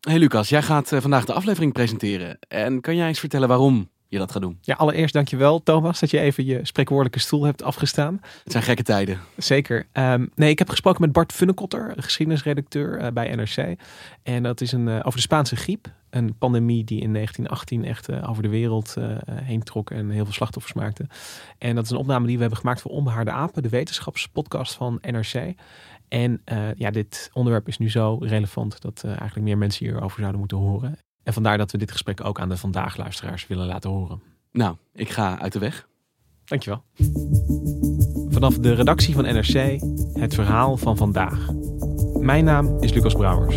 Hey Lucas, jij gaat eh, vandaag de aflevering presenteren. En kan jij eens vertellen waarom je dat gaat doen? Ja, allereerst dankjewel Thomas dat je even je spreekwoordelijke stoel hebt afgestaan. Het zijn gekke tijden. Zeker. Ehm, nee, ik heb gesproken met Bart Funnekotter, geschiedenisredacteur eh, bij NRC. En dat is een, eh, over de Spaanse griep. Een pandemie die in 1918 echt over de wereld heen trok en heel veel slachtoffers maakte. En dat is een opname die we hebben gemaakt voor Onbehaarde Apen, de wetenschapspodcast van NRC. En ja, dit onderwerp is nu zo relevant dat eigenlijk meer mensen hierover zouden moeten horen. En vandaar dat we dit gesprek ook aan de vandaag luisteraars willen laten horen. Nou, ik ga uit de weg. Dankjewel. Vanaf de redactie van NRC het verhaal van vandaag. Mijn naam is Lucas Brouwers.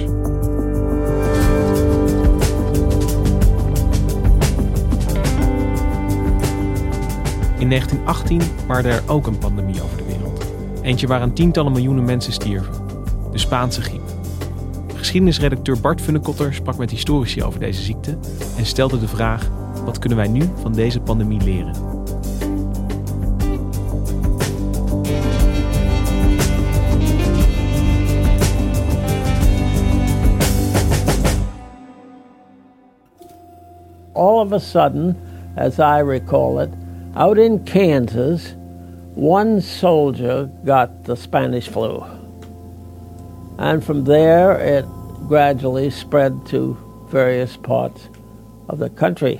In 1918 waarde er ook een pandemie over Eentje waaraan tientallen miljoenen mensen stierven. De Spaanse griep. Geschiedenisredacteur Bart Funnekotter sprak met historici over deze ziekte en stelde de vraag: wat kunnen wij nu van deze pandemie leren? All of a sudden, as I recall it, out in Kansas, one soldier got the Spanish flu. And from there, it gradually spread to various parts of the country.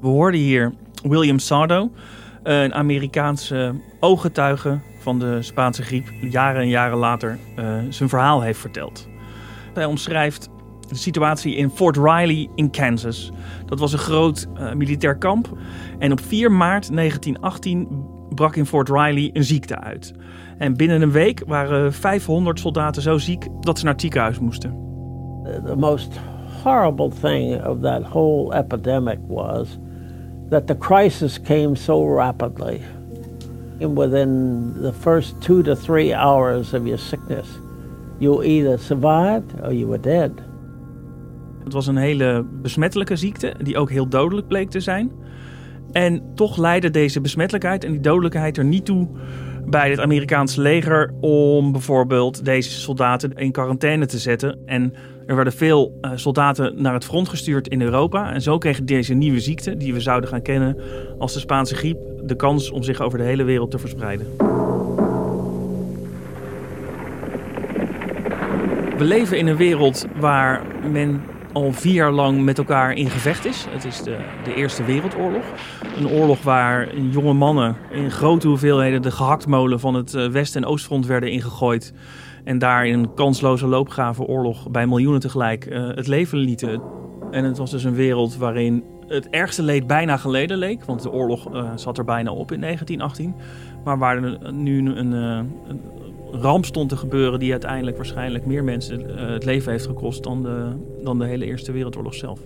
We hoorden hier William Sardo, een Amerikaanse ooggetuige van de Spaanse griep, jaren en jaren later uh, zijn verhaal heeft verteld. Hij omschrijft de situatie in Fort Riley in Kansas. Dat was een groot uh, militair kamp. En op 4 maart 1918 brak in Fort Riley een ziekte uit. En binnen een week waren 500 soldaten zo ziek dat ze naar het ziekenhuis moesten. The most horrible thing of that whole epidemic was that the crisis came so rapidly. And within the first two to three hours of your sickness, you either survived or you were dead. Het was een hele besmettelijke ziekte, die ook heel dodelijk bleek te zijn. En toch leidde deze besmettelijkheid en die dodelijkheid er niet toe bij het Amerikaanse leger om bijvoorbeeld deze soldaten in quarantaine te zetten. En er werden veel uh, soldaten naar het front gestuurd in Europa. En zo kreeg deze nieuwe ziekte, die we zouden gaan kennen als de Spaanse griep, de kans om zich over de hele wereld te verspreiden. We leven in een wereld waar men al vier jaar lang met elkaar in gevecht is. Het is de, de Eerste Wereldoorlog. Een oorlog waar jonge mannen in grote hoeveelheden de gehaktmolen van het eh, West- en Oostfront werden ingegooid. En daar in een kansloze loopgave oorlog bij miljoenen tegelijk uh, het leven lieten. En het was dus een wereld waarin het ergste leed bijna geleden leek. Want de oorlog uh, zat er bijna op in 1918. Maar waar nu een, een, ramp stond te gebeuren die uiteindelijk waarschijnlijk meer mensen uh, het leven heeft gekost dan de, dan de hele Eerste Wereldoorlog zelf.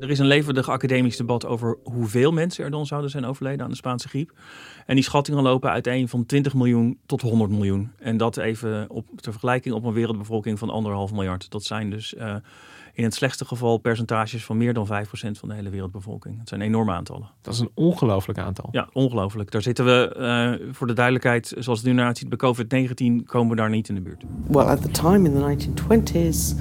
Er is een levendig academisch debat over hoeveel mensen er dan zouden zijn overleden aan de Spaanse griep. En die schattingen lopen uiteen van 20 miljoen tot 100 miljoen. En dat even op, ter vergelijking op een wereldbevolking van anderhalf miljard. Dat zijn dus uh, in het slechtste geval percentages van meer dan 5% van de hele wereldbevolking. Dat zijn enorme aantallen. Dat is een ongelooflijk aantal. Ja, ongelooflijk. Daar zitten we, uh, voor de duidelijkheid, zoals het nu naar ziet, bij COVID-19 komen we daar niet in de buurt. Well, at the time in the 1920s,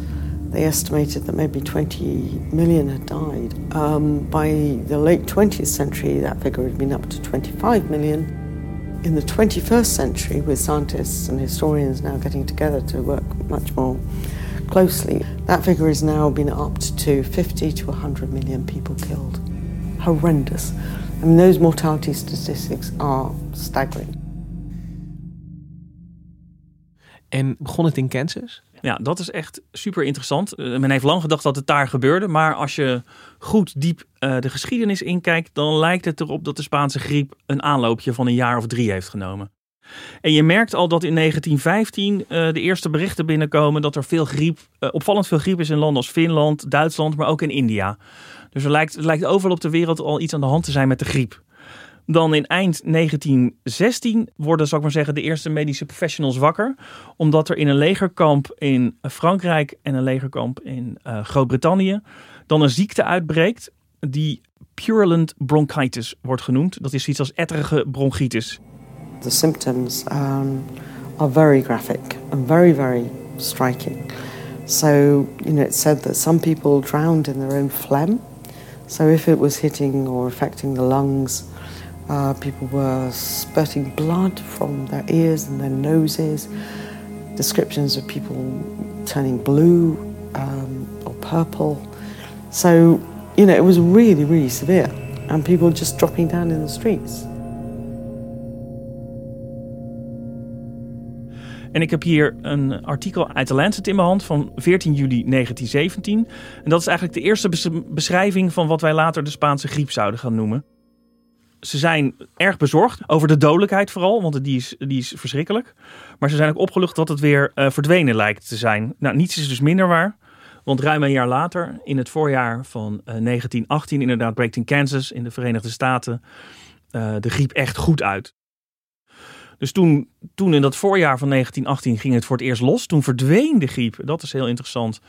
they estimated that maybe 20 million had died. Um, by the late 20th century, that figure had been up to 25 million. In the 21st century, with scientists and historians now getting together to work much more closely, that figure is now been upped to 50 to 100 million people killed. Horrendous. I mean, those mortality statistics are staggering. En begon het in Kansas? Ja, dat is echt super interessant. Uh, men heeft lang gedacht dat het daar gebeurde. Maar als je goed diep uh, de geschiedenis inkijkt, dan lijkt het erop dat de Spaanse griep een aanloopje van een jaar of drie heeft genomen. En je merkt al dat in 1915 uh, de eerste berichten binnenkomen dat er veel griep, opvallend veel griep is in landen als Finland, Duitsland, maar ook in India. Dus er lijkt, er lijkt overal op de wereld al iets aan de hand te zijn met de griep. Dan in eind 1916 worden, zal ik maar zeggen, de eerste medische professionals wakker. Omdat er in een legerkamp in Frankrijk en een legerkamp in uh, Groot-Brittannië dan een ziekte uitbreekt die purulent bronchitis wordt genoemd. Dat is iets als etterige bronchitis. The symptoms um, are very graphic and very, very striking. So, you know, it's said that some people drowned in their own phlegm. So if it was hitting or affecting the lungs, uh, people were spurting blood from their ears and their noses. Descriptions of people turning blue um, or purple. So, you know, it was really, really severe. And people just dropping down in the streets. En ik heb hier een artikel uit de Lancet in mijn hand van 14 juli 1917. En dat is eigenlijk de eerste beschrijving van wat wij later de Spaanse griep zouden gaan noemen. Ze zijn erg bezorgd over de dodelijkheid vooral, want die is, die is verschrikkelijk. Maar ze zijn ook opgelucht dat het weer uh, verdwenen lijkt te zijn. Nou, niets is dus minder waar. Want ruim een jaar later, in het voorjaar van uh, 1918, inderdaad breekt in Kansas in de Verenigde Staten uh, de griep echt goed uit. Dus toen, toen in dat voorjaar van 1918 ging het voor het eerst los. Toen verdween de griep, dat is heel interessant,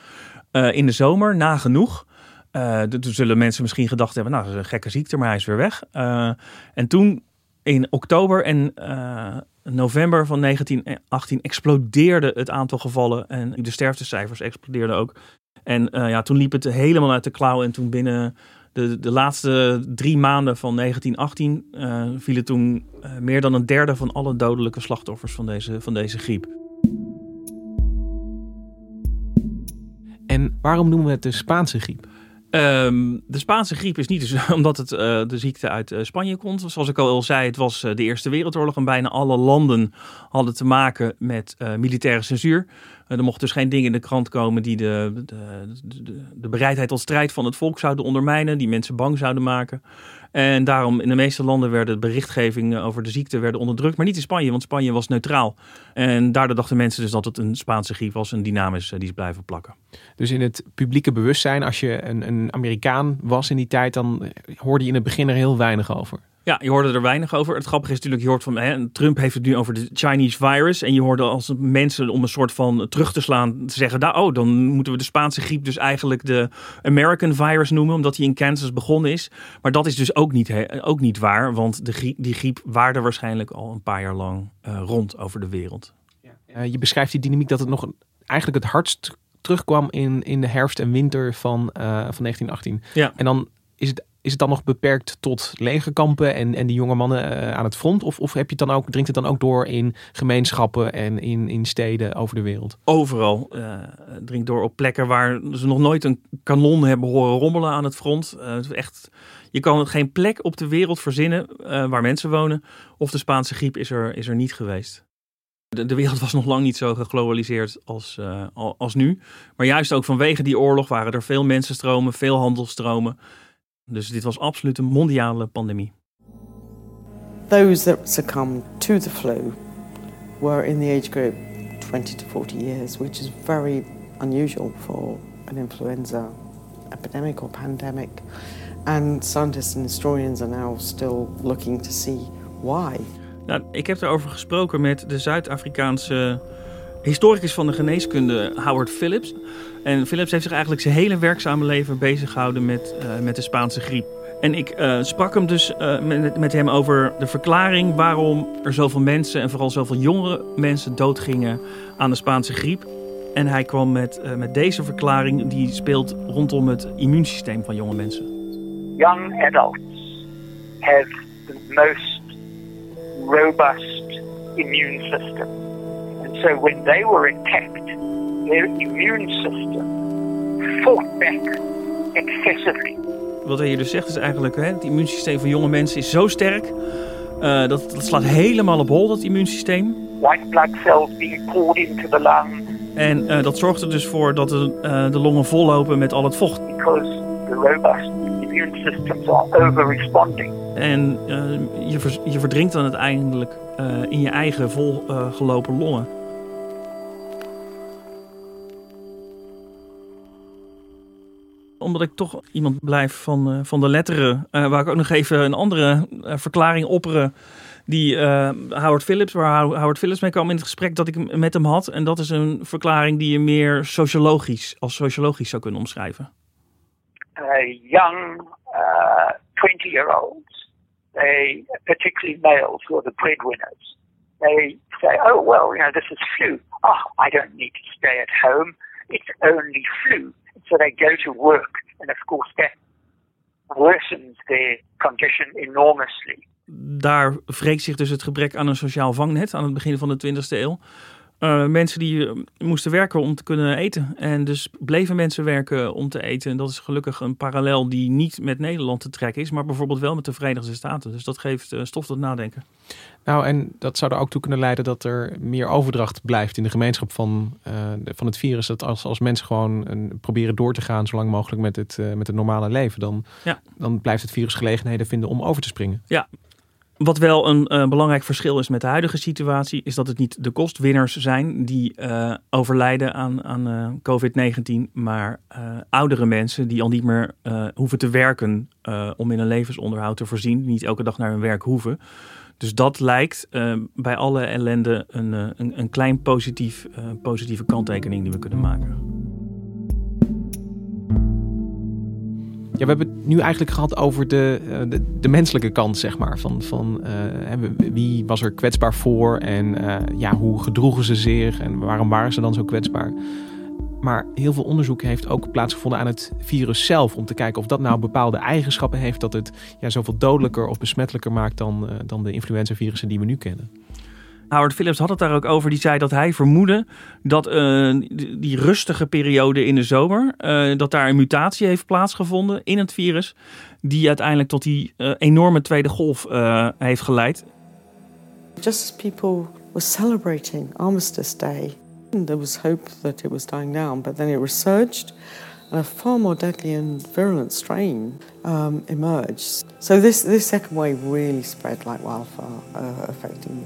uh, in de zomer, nagenoeg. Uh, toen zullen mensen misschien gedacht hebben, nou, dat is een gekke ziekte, maar hij is weer weg. Uh, en toen in oktober en november van 1918 explodeerde het aantal gevallen en de sterftecijfers explodeerden ook. En ja, toen liep het helemaal uit de klauw en toen binnen de, de laatste drie maanden van 1918 uh, vielen toen uh, meer dan een derde van alle dodelijke slachtoffers van deze, van deze griep. En waarom noemen we het de Spaanse griep? Um, de Spaanse griep is niet dus omdat het uh, de ziekte uit uh, Spanje komt. Zoals ik al zei, het was uh, de Eerste Wereldoorlog en bijna alle landen hadden te maken met militaire censuur. er mochten dus geen dingen in de krant komen die de, de, de, de, bereidheid tot strijd van het volk zouden ondermijnen, die mensen bang zouden maken. En daarom in de meeste landen werden de berichtgeving over de ziekte werden onderdrukt. Maar niet in Spanje, want Spanje was neutraal. En daardoor dachten mensen dus dat het een Spaanse griep was. En die naam is, die is blijven plakken. Dus in het publieke bewustzijn, als je een, een Amerikaan was in die tijd, dan hoorde je in het begin er heel weinig over. Ja, je hoorde er weinig over. Het grappige is natuurlijk, je hoort van hè, Trump heeft het nu over de Chinese virus. En je hoorde als mensen om een soort van terug te slaan te zeggen, nou, oh, dan moeten we de Spaanse griep dus eigenlijk de American virus noemen, omdat hij in Kansas begonnen is. Maar dat is dus ook niet, hè, ook niet waar, want de griep, die griep waarde waarschijnlijk al een paar jaar lang uh, rond over de wereld. Uh, je beschrijft die dynamiek dat het nog eigenlijk het hardst terugkwam in, in de herfst en winter van, uh, van 1918. Ja. En dan is het is het dan nog beperkt tot legerkampen en, en die jonge mannen uh, aan het front? Of, of heb je het dan ook, dringt het dan ook door in gemeenschappen en in, in steden over de wereld? Overal. Uh, door op plekken waar ze nog nooit een kanon hebben horen rommelen aan het front. Uh, echt, je kan geen plek op de wereld verzinnen waar mensen wonen. Of de Spaanse griep is er, is er niet geweest. De, de wereld was nog lang niet zo geglobaliseerd als, als nu. Maar juist ook vanwege die oorlog waren er veel mensenstromen, veel handelstromen. Dus dit was absoluut een mondiale pandemie. Those that succumbed to the flu were in the age group 20 to 40 years, which is very unusual for an influenza epidemic or pandemic. And scientists and historians are now still looking to see why. Nou, ik heb erover gesproken met de Zuid-Afrikaanse historicus van de geneeskunde Howard Phillips. En Phillips heeft zich eigenlijk zijn hele werkzame leven bezig gehouden met, uh, met de Spaanse griep. En ik uh, sprak hem dus uh, met, met hem over de verklaring waarom er zoveel mensen en vooral zoveel jongere mensen doodgingen aan de Spaanse griep. En hij kwam met, met deze verklaring die speelt rondom het immuunsysteem van jonge mensen. Young adults have the most robust immune system. And so when they were attacked their immune system fought back excessively. Wat hij hier dus zegt is eigenlijk, hè, het immuunsysteem van jonge mensen is zo sterk. Uh, dat, dat slaat helemaal op hol, dat immuunsysteem. White blood cells being poured into the lung. En uh, dat zorgt er dus voor dat de, uh, de longen vollopen met al het vocht. Because the robust immune systems are over-responding. En je, je verdrinkt dan uiteindelijk in je eigen volgelopen longen. Omdat ik toch iemand blijf van, uh, van de letteren, uh, waar ik ook nog even een andere uh, verklaring opperen. Die Howard Phillips, waar Howard Phillips mee kwam in het gesprek dat ik met hem had. En dat is een verklaring die je meer sociologisch, als sociologisch zou kunnen omschrijven. young 20-year-olds, they, particularly males who are the breadwinners, they say, oh, well, you know, this is flu. Oh, I don't need to stay at home. It's only flu. So they go to work, and of course that worsens their condition enormously. Daar wreekt zich dus het gebrek aan een sociaal vangnet aan het begin van de 20e eeuw. Uh, mensen die uh, moesten werken om te kunnen eten. En dus bleven mensen werken om te eten. En dat is gelukkig een parallel die niet met Nederland te trekken is, maar bijvoorbeeld wel met de Verenigde Staten. Dus dat geeft uh, stof tot nadenken. Nou, en dat zou er ook toe kunnen leiden dat er meer overdracht blijft in de gemeenschap van, van het virus. Dat als, als mensen gewoon proberen door te gaan zo lang mogelijk met het, met het normale leven, dan, ja. dan blijft het virus gelegenheden vinden om over te springen. Ja, wat wel een uh, belangrijk verschil is met de huidige situatie, is dat het niet de kostwinners zijn die uh, overlijden aan, aan uh, COVID-19, maar oudere mensen die al niet meer hoeven te werken om in een levensonderhoud te voorzien, die niet elke dag naar hun werk hoeven. Dus dat lijkt bij alle ellende een, een, een klein positief, positieve kanttekening die we kunnen maken. Ja, we hebben het nu eigenlijk gehad over de, eh, de, de menselijke kant, zeg maar. Van, van uh, wie was er kwetsbaar voor en uh, ja, hoe gedroegen ze zich en waarom waren ze dan zo kwetsbaar? Maar heel veel onderzoek heeft ook plaatsgevonden aan het virus zelf. Om te kijken of dat nou bepaalde eigenschappen heeft dat het ja, zoveel dodelijker of besmettelijker maakt dan, dan de influenzavirussen die we nu kennen. Howard Phillips had het daar ook over. Die zei dat hij vermoedde dat uh, die rustige periode in de zomer, uh, dat daar een mutatie heeft plaatsgevonden in het virus, die uiteindelijk tot die uh, enorme tweede golf heeft geleid. Just as people were celebrating Armistice Day, there was hope that it was dying down, but then it resurged. And a far more deadly and virulent strain um, emerged. So this, this second wave really spread like wildfire, affecting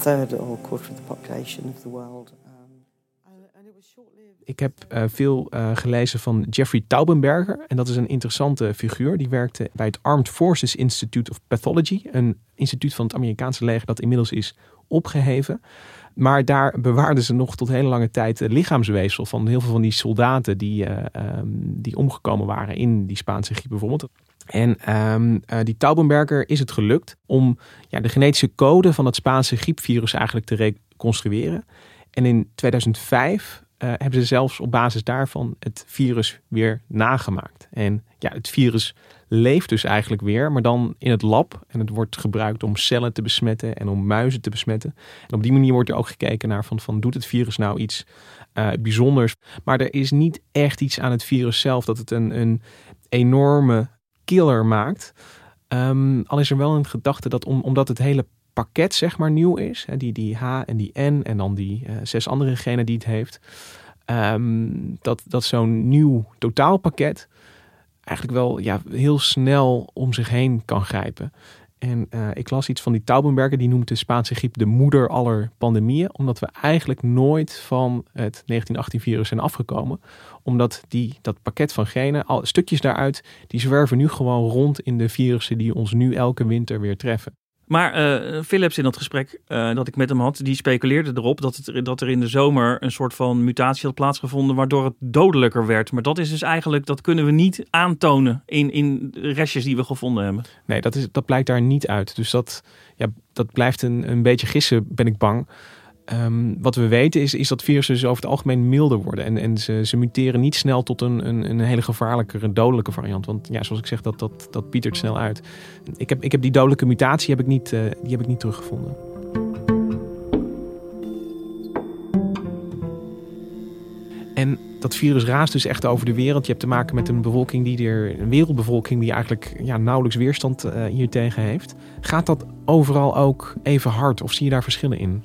third or quarter of the population of the world. Um, Ik heb uh, veel uh, gelezen van Jeffrey Taubenberger. En dat is een interessante figuur. Die werkte bij het Armed Forces Institute of Pathology. Een instituut van het Amerikaanse leger dat inmiddels is opgeheven. Maar daar bewaarden ze nog tot hele lange tijd lichaamsweefsel van heel veel van die soldaten die, uh, um, die omgekomen waren in die Spaanse griep bijvoorbeeld. En um, uh, die Taubenberger is het gelukt om ja, de genetische code van het Spaanse griepvirus eigenlijk te reconstrueren. En in 2005 uh, hebben ze zelfs op basis daarvan het virus weer nagemaakt. En ja, het virus leeft dus eigenlijk weer, maar dan in het lab. En het wordt gebruikt om cellen te besmetten en om muizen te besmetten. En op die manier wordt er ook gekeken naar van, van doet het virus nou iets uh, bijzonders. Maar er is niet echt iets aan het virus zelf dat het een, een enorme killer maakt. Um, al is er wel een gedachte dat om, omdat het hele pakket zeg maar nieuw is, hè, die, die H en die N en dan die uh, zes andere genen die het heeft, um, dat, dat zo'n nieuw totaalpakket eigenlijk wel ja, heel snel om zich heen kan grijpen. En uh, ik las iets van die Taubenberger, die noemt de Spaanse griep de moeder aller pandemieën, omdat we eigenlijk nooit van het 1918-virus zijn afgekomen. Omdat die, dat pakket van genen, al, stukjes daaruit, die zwerven nu gewoon rond in de virussen die ons nu elke winter weer treffen. Maar uh, Philips in dat gesprek uh, dat ik met hem had, die speculeerde erop dat, het, dat er in de zomer een soort van mutatie had plaatsgevonden waardoor het dodelijker werd. Maar dat is dus eigenlijk, dat kunnen we niet aantonen in, in restjes die we gevonden hebben. Nee, dat, is, dat blijkt daar niet uit. Dus dat, ja, dat blijft een, een beetje gissen, ben ik bang. Um, wat we weten is, is dat virussen dus over het algemeen milder worden. En, en ze, ze muteren niet snel tot een, een, een hele gevaarlijke, dodelijke variant. Want ja, zoals ik zeg, dat, dat, dat pietert snel uit. Ik heb, ik heb die dodelijke mutatie heb ik niet, uh, die heb ik niet teruggevonden. En dat virus raast dus echt over de wereld. Je hebt te maken met een bevolking die er, een wereldbevolking die eigenlijk ja, nauwelijks weerstand uh, hiertegen heeft. Gaat dat overal ook even hard of zie je daar verschillen in?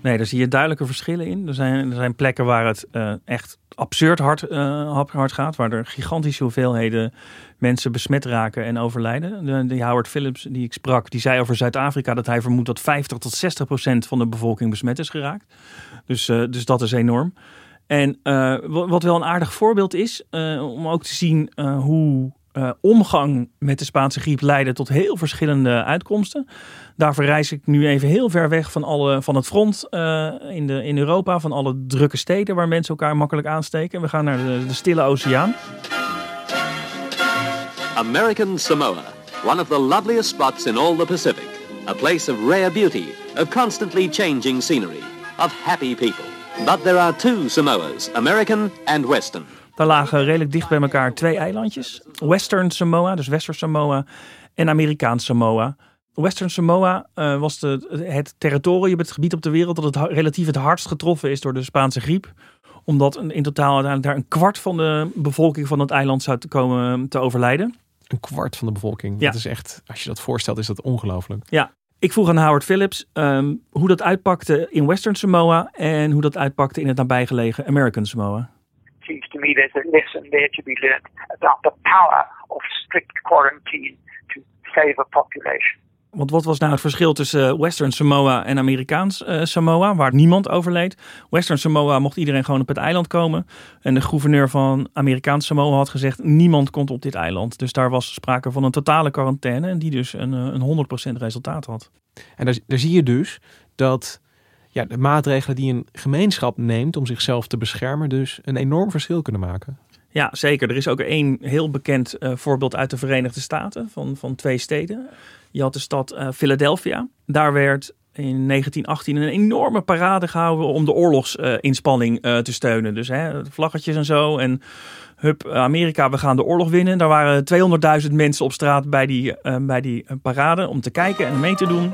Nee, daar zie je duidelijke verschillen in. Er zijn, er zijn plekken waar het uh, echt absurd hard, uh, hard gaat, waar er gigantische hoeveelheden mensen besmet raken en overlijden. De, de Howard Phillips die ik sprak, die zei over Zuid-Afrika dat hij vermoedt dat 50 tot 60 procent van de bevolking besmet is geraakt. Dus, uh, dus dat is enorm. En wat wel een aardig voorbeeld is, om ook te zien hoe uh, omgang met de Spaanse griep leidde tot heel verschillende uitkomsten. Daarvoor reis ik nu even heel ver weg van, alle, van het front uh, in, de, in Europa, van alle drukke steden waar mensen elkaar makkelijk aansteken. We gaan naar de, de Stille Oceaan. American Samoa, one of the loveliest spots in all the Pacific. A place of rare beauty, of constantly changing scenery, of happy people. But there are two Samoas, American and Western. Daar lagen redelijk dicht bij elkaar twee eilandjes. Western Samoa, dus Wester Samoa en Amerikaans Samoa. Western Samoa uh, was de, het territorium, het gebied op de wereld dat het relatief het hardst getroffen is door de Spaanse griep. Omdat in totaal uiteindelijk daar een kwart van de bevolking van het eiland zou te komen te overlijden. Een kwart van de bevolking. Ja. Dat is echt, als je dat voorstelt, is dat ongelooflijk. Ja, ik vroeg aan Howard Phillips um, hoe dat uitpakte in Western Samoa en hoe dat uitpakte in het nabijgelegen American Samoa. Seems to me there's a lesson there to be learned about the power of strict quarantine to save a population. Want wat was nou het verschil tussen eh, Western Samoa en Amerikaans uh, Samoa, waar niemand overleed? Western Samoa mocht iedereen gewoon op het eiland komen. En de gouverneur van Amerikaans Samoa had gezegd: niemand komt op dit eiland. Dus daar was sprake van een totale quarantaine, en die dus een, eh, een 100% resultaat had. En daar, daar zie je dus dat ja, de maatregelen die een gemeenschap neemt om zichzelf te beschermen, dus een enorm verschil kunnen maken. Ja, zeker. Er is ook één heel bekend uh, voorbeeld uit de Verenigde Staten van, van twee steden. Je had de stad uh, Philadelphia. Daar werd in 1918 een enorme parade gehouden om de oorlogsinspanning uh, te steunen. Dus hè, vlaggetjes en zo. En hup, Amerika, we gaan de oorlog winnen. Daar waren 200.000 mensen op straat bij die, bij die parade om te kijken en mee te doen.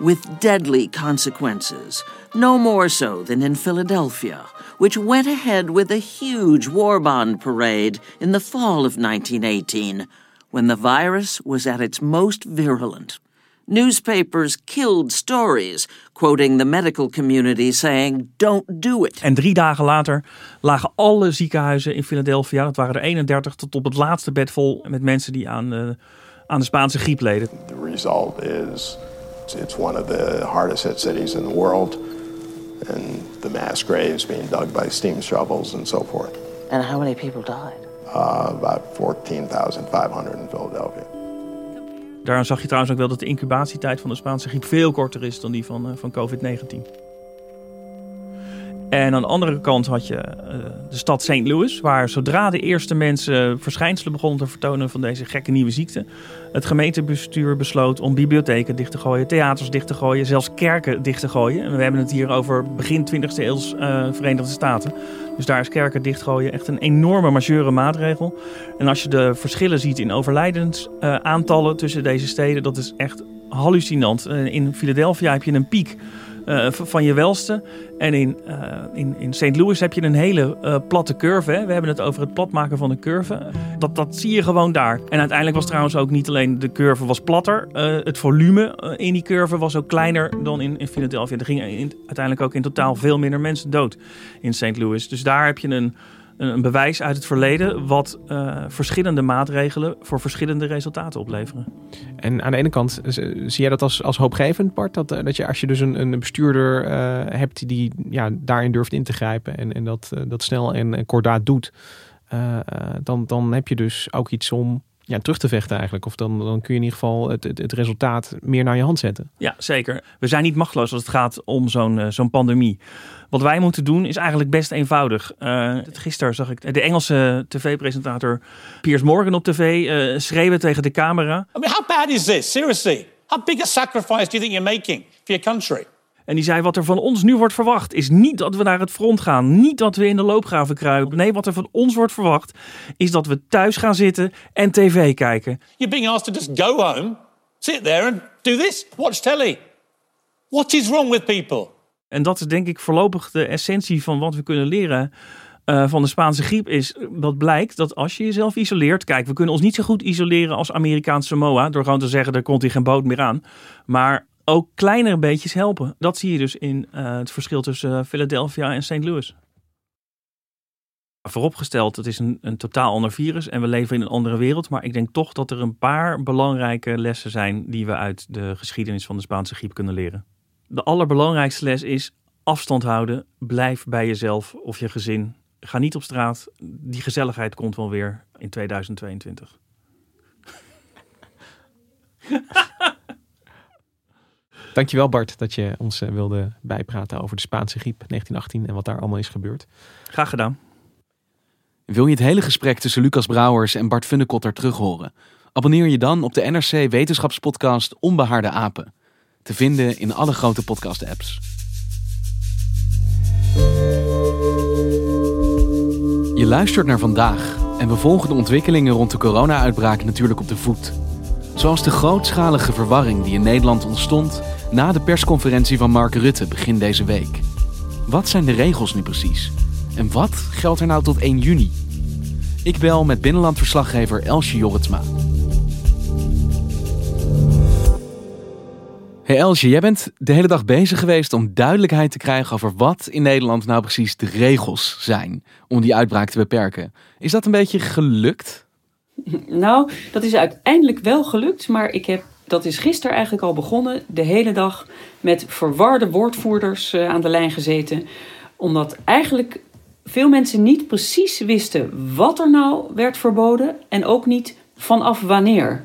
With deadly consequences, no more so than in Philadelphia, which went ahead with a huge war bond parade in the fall of 1918, when the virus was at its most virulent. Newspapers killed stories, quoting the medical community saying, don't do it. En drie dagen later lagen alle ziekenhuizen in Philadelphia, dat waren er 31, tot op het laatste bed vol met mensen die aan de, aan de Spaanse griep leden. The result is It's one of the hardest hit cities in the world, and the mass graves being dug by steam shovels and so forth. And how many people died? Uh, about 14,500 in Philadelphia. Daarom zag je trouwens ook wel dat de incubatietijd van de Spaanse griep veel korter is dan die van, uh, van COVID-19. En aan de andere kant had je uh, de stad St. Louis, waar zodra de eerste mensen verschijnselen begonnen te vertonen van deze gekke nieuwe ziekte, het gemeentebestuur besloot om bibliotheken dicht te gooien, theaters dicht te gooien, zelfs kerken dicht te gooien. En we hebben het hier over begin 20e eeuws uh, Verenigde Staten. Dus daar is kerken dichtgooien echt een enorme majeure maatregel. En als je de verschillen ziet in overlijdensaantallen uh, tussen deze steden, dat is echt hallucinant. in Philadelphia heb je een piek uh, van je welste. En in, uh, in, in St. Louis heb je een hele uh, platte curve. Hè? We hebben het over het platmaken van de curve. Dat, dat zie je gewoon daar. En uiteindelijk was trouwens ook niet alleen de curve was platter. het volume in die curve was ook kleiner dan in, in Philadelphia. Er gingen in, uiteindelijk ook in totaal veel minder mensen dood in St. Louis. Dus daar heb je een een bewijs uit het verleden wat uh, verschillende maatregelen voor verschillende resultaten opleveren. En aan de ene kant zie jij dat als, als hoopgevend, Bart, dat, dat je als je dus een, een bestuurder uh, hebt die ja, daarin durft in te grijpen en, en dat, dat snel en, en kordaat doet, dan, dan heb je dus ook iets om ja, terug te vechten eigenlijk. Of dan, dan kun je in ieder geval het, het, het, resultaat meer naar je hand zetten. Ja, zeker. We zijn niet machteloos als het gaat om zo'n uh, zo'n pandemie. Wat wij moeten doen is eigenlijk best eenvoudig. Uh, gisteren zag ik de Engelse tv-presentator Piers Morgan op tv uh, schreeuwen tegen de camera. I mean, how bad is this? Seriously. How big a sacrifice do you think you're making for your country? En die zei: Wat er van ons nu wordt verwacht, is niet dat we naar het front gaan. Niet dat we in de loopgraven kruipen. Nee, wat er van ons wordt verwacht, is dat we thuis gaan zitten en tv kijken. You're being asked to just go home, sit there and do this, watch telly. What is wrong with people? En dat is denk ik voorlopig de essentie van wat we kunnen leren eh, van de Spaanse griep is dat blijkt dat als je jezelf isoleert. Kijk, we kunnen ons niet zo goed isoleren als Amerikaanse Samoa. Door gewoon te zeggen, er komt hier geen boot meer aan. Maar ook kleinere beetjes helpen. Dat zie je dus in eh, het verschil tussen eh, Philadelphia en St. Louis. Vooropgesteld, het is een, een totaal ander virus en we leven in een andere wereld. Maar ik denk toch dat er een paar belangrijke lessen zijn die we uit de geschiedenis van de Spaanse griep kunnen leren. De allerbelangrijkste les is afstand houden. Blijf bij jezelf of je gezin. Ga niet op straat. Die gezelligheid komt wel weer in 2022. Dankjewel Bart dat je ons eh, wilde bijpraten over de Spaanse griep 1918 en wat daar allemaal is gebeurd. Graag gedaan. Wil je het hele gesprek tussen Lucas Brouwers en Bart Funnekotter terughoren? Abonneer je dan op de NRC Wetenschapspodcast Onbehaarde Apen. Te vinden in alle grote podcast-apps. Je luistert naar vandaag en we volgen de ontwikkelingen rond de corona-uitbraak natuurlijk op de voet. Zoals de grootschalige verwarring die in Nederland ontstond na de persconferentie van Mark Rutte begin deze week. Wat zijn de regels nu precies? En wat geldt er nou tot 1 juni? Ik bel met binnenlandverslaggever Elsje Jorritsma. Hey Elsje, jij bent de hele dag bezig geweest om duidelijkheid te krijgen over wat in Nederland nou precies de regels zijn om die uitbraak te beperken. Is dat een beetje gelukt? Nou, dat is uiteindelijk wel gelukt, maar ik heb, dat is gisteren eigenlijk al begonnen, de hele dag met verwarde woordvoerders eh, aan de lijn gezeten. Omdat eigenlijk veel mensen niet precies wisten wat er nou werd verboden en ook niet vanaf wanneer.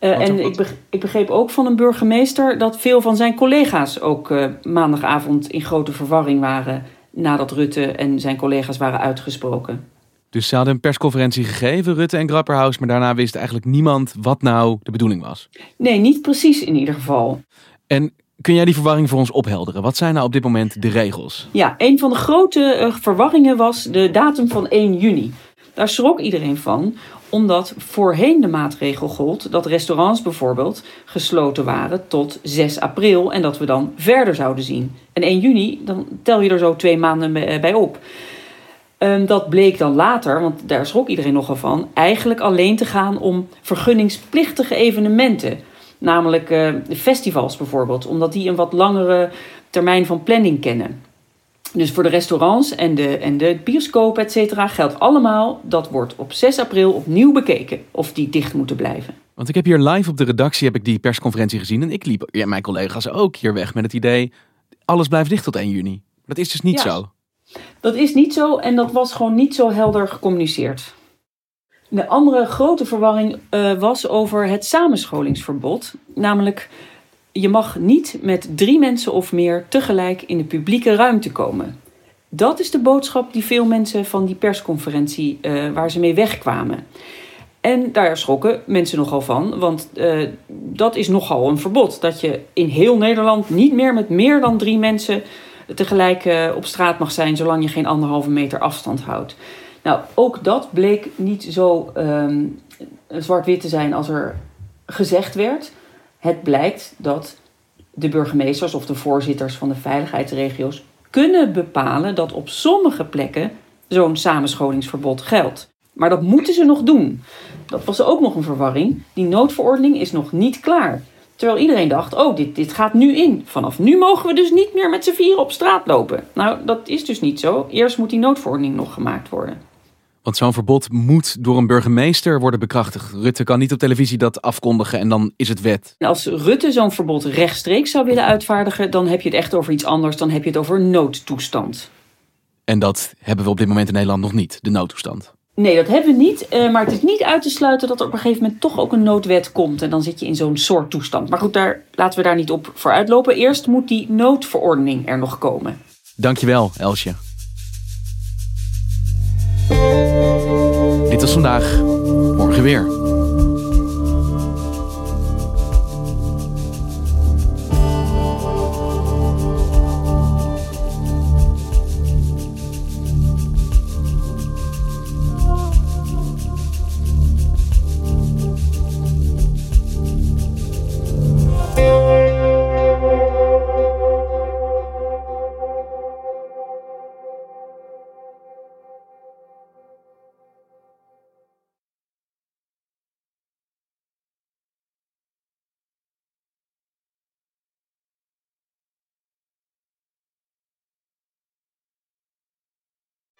Uh, en ik, beg ik, begreep ook van een burgemeester dat veel van zijn collega's ook uh, maandagavond in grote verwarring waren nadat Rutte en zijn collega's waren uitgesproken. Dus ze hadden een persconferentie gegeven, Rutte en Grapperhaus, maar daarna wist eigenlijk niemand wat nou de bedoeling was. Nee, niet precies in ieder geval. En kun jij die verwarring voor ons ophelderen? Wat zijn nou op dit moment de regels? Ja, een van de grote uh, verwarringen was de datum van 1 juni. Daar schrok iedereen van, omdat voorheen de maatregel gold dat restaurants bijvoorbeeld gesloten waren tot 6 april en dat we dan verder zouden zien. En 1 juni, dan tel je er zo twee maanden bij op. Um, dat bleek dan later, want daar schrok iedereen nogal van, eigenlijk alleen te gaan om vergunningsplichtige evenementen. Namelijk uh, festivals bijvoorbeeld, omdat die een wat langere termijn van planning kennen. Dus voor de restaurants en de, en de bioscoop, et cetera, geldt allemaal dat wordt op 6 april opnieuw bekeken of die dicht moeten blijven. Want ik heb hier live op de redactie heb ik die persconferentie gezien en ik liep, ja, mijn collega's ook hier weg met het idee, alles blijft dicht tot 1 juni. Dat is dus niet ja, zo. Dat is niet zo en dat was gewoon niet zo helder gecommuniceerd. De andere grote verwarring uh, was over het samenscholingsverbod. Namelijk, je mag niet met drie mensen of meer tegelijk in de publieke ruimte komen. Dat is de boodschap die veel mensen van die persconferentie uh, waar ze mee wegkwamen. En daar schrokken mensen nogal van, want uh, dat is nogal een verbod. Dat je in heel Nederland niet meer met meer dan drie mensen tegelijk uh, op straat mag zijn, zolang je geen anderhalve meter afstand houdt. Nou, ook dat bleek niet zo um, zwart-wit te zijn als er gezegd werd. Het blijkt dat de burgemeesters of de voorzitters van de veiligheidsregio's kunnen bepalen dat op sommige plekken zo'n samenscholingsverbod geldt. Maar dat moeten ze nog doen. Dat was ook nog een verwarring. Die noodverordening is nog niet klaar. Terwijl iedereen dacht, oh, dit, dit gaat nu in. Vanaf nu mogen we dus niet meer met z'n vieren op straat lopen. Nou, dat is dus niet zo. Eerst moet die noodverordening nog gemaakt worden. Want zo'n verbod moet door een burgemeester worden bekrachtigd. Rutte kan niet op televisie dat afkondigen en dan is het wet. Als Rutte zo'n verbod rechtstreeks zou willen uitvaardigen, dan heb je het echt over iets anders. Dan heb je het over noodtoestand. En dat hebben we op dit moment in Nederland nog niet, de noodtoestand. Nee, dat hebben we niet. Uh, maar het is niet uit te sluiten dat er op een gegeven moment toch ook een noodwet komt. En dan zit je in zo'n soort toestand. Maar goed, daar, laten we daar niet op vooruitlopen. Eerst moet die noodverordening er nog komen. Dankjewel, Elsje. Dit was vandaag. Morgen weer.